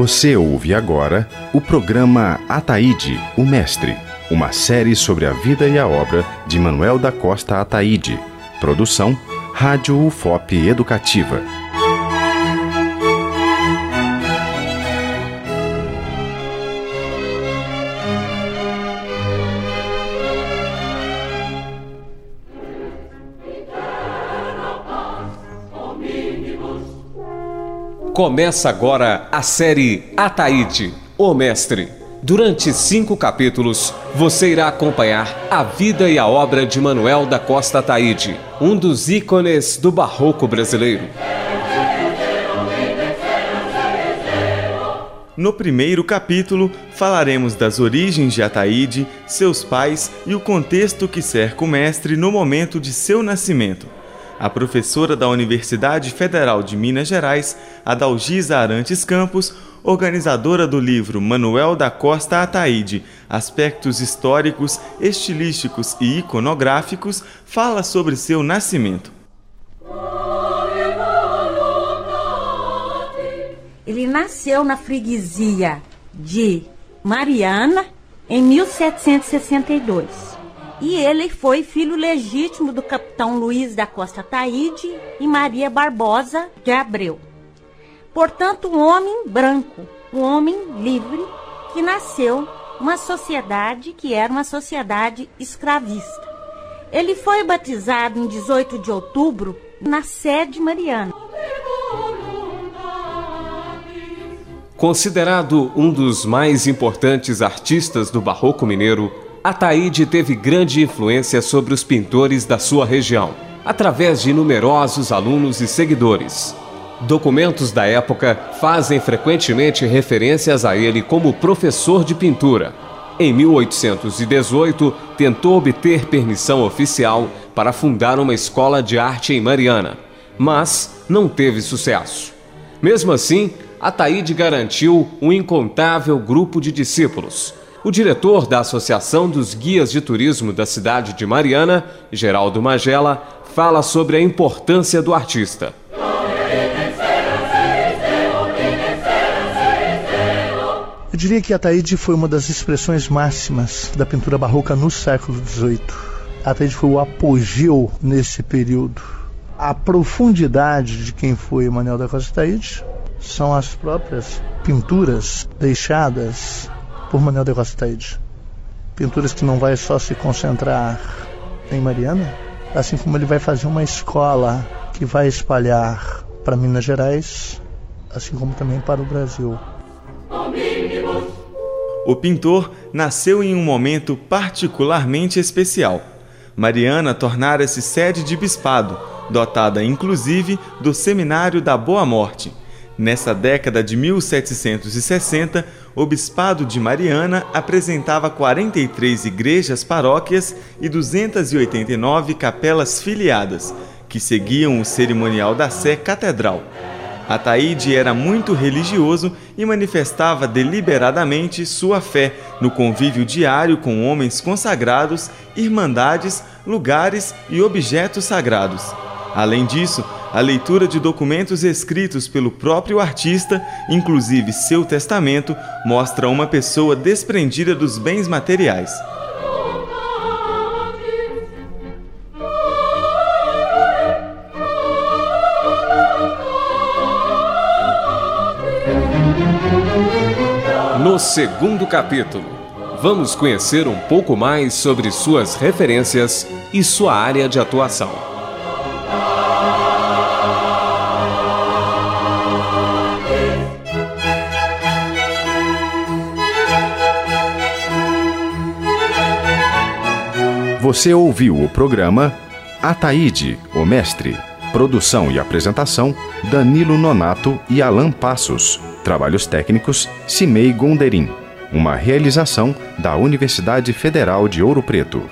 Você ouve agora o programa Ataíde, o Mestre, uma série sobre a vida e a obra de Manuel da Costa Ataíde. Produção Rádio UFOP Educativa. Começa agora a série Ataíde, o Mestre. Durante cinco capítulos, você irá acompanhar a vida e a obra de Manuel da Costa Ataíde, um dos ícones do barroco brasileiro. No primeiro capítulo, falaremos das origens de Ataíde, seus pais e o contexto que cerca o mestre no momento de seu nascimento a professora da Universidade Federal de Minas Gerais, Adalgisa Arantes Campos, organizadora do livro Manuel da Costa Ataíde, Aspectos Históricos, Estilísticos e Iconográficos, fala sobre seu nascimento. Ele nasceu na freguesia de Mariana em 1762. E ele foi filho legítimo do capitão Luiz da Costa Taíde e Maria Barbosa de Abreu. Portanto, um homem branco, um homem livre que nasceu uma sociedade que era uma sociedade escravista. Ele foi batizado em 18 de outubro na sede mariana. Considerado um dos mais importantes artistas do barroco mineiro, Ataíde teve grande influência sobre os pintores da sua região, através de numerosos alunos e seguidores. Documentos da época fazem frequentemente referências a ele como professor de pintura. Em 1818, tentou obter permissão oficial para fundar uma escola de arte em Mariana, mas não teve sucesso. Mesmo assim, Ataíde garantiu um incontável grupo de discípulos o diretor da Associação dos Guias de Turismo da cidade de Mariana, Geraldo Magela, fala sobre a importância do artista. Eu diria que Ataíde foi uma das expressões máximas da pintura barroca no século XVIII. Ataíde foi o apogeu nesse período. A profundidade de quem foi Manuel da Costa Ataíde são as próprias pinturas deixadas por Manuel de Rostaide. Pinturas que não vai só se concentrar em Mariana, assim como ele vai fazer uma escola que vai espalhar para Minas Gerais, assim como também para o Brasil. O pintor nasceu em um momento particularmente especial. Mariana tornara-se sede de bispado, dotada inclusive do Seminário da Boa Morte. Nessa década de 1760, o Bispado de Mariana apresentava 43 igrejas paróquias e 289 capelas filiadas, que seguiam o cerimonial da Sé Catedral. Ataíde era muito religioso e manifestava deliberadamente sua fé no convívio diário com homens consagrados, irmandades, lugares e objetos sagrados. Além disso, a leitura de documentos escritos pelo próprio artista, inclusive seu testamento, mostra uma pessoa desprendida dos bens materiais. No segundo capítulo, vamos conhecer um pouco mais sobre suas referências e sua área de atuação. Você ouviu o programa Ataíde, o Mestre. Produção e apresentação: Danilo Nonato e Alan Passos. Trabalhos técnicos: Cimei Gonderim. Uma realização da Universidade Federal de Ouro Preto.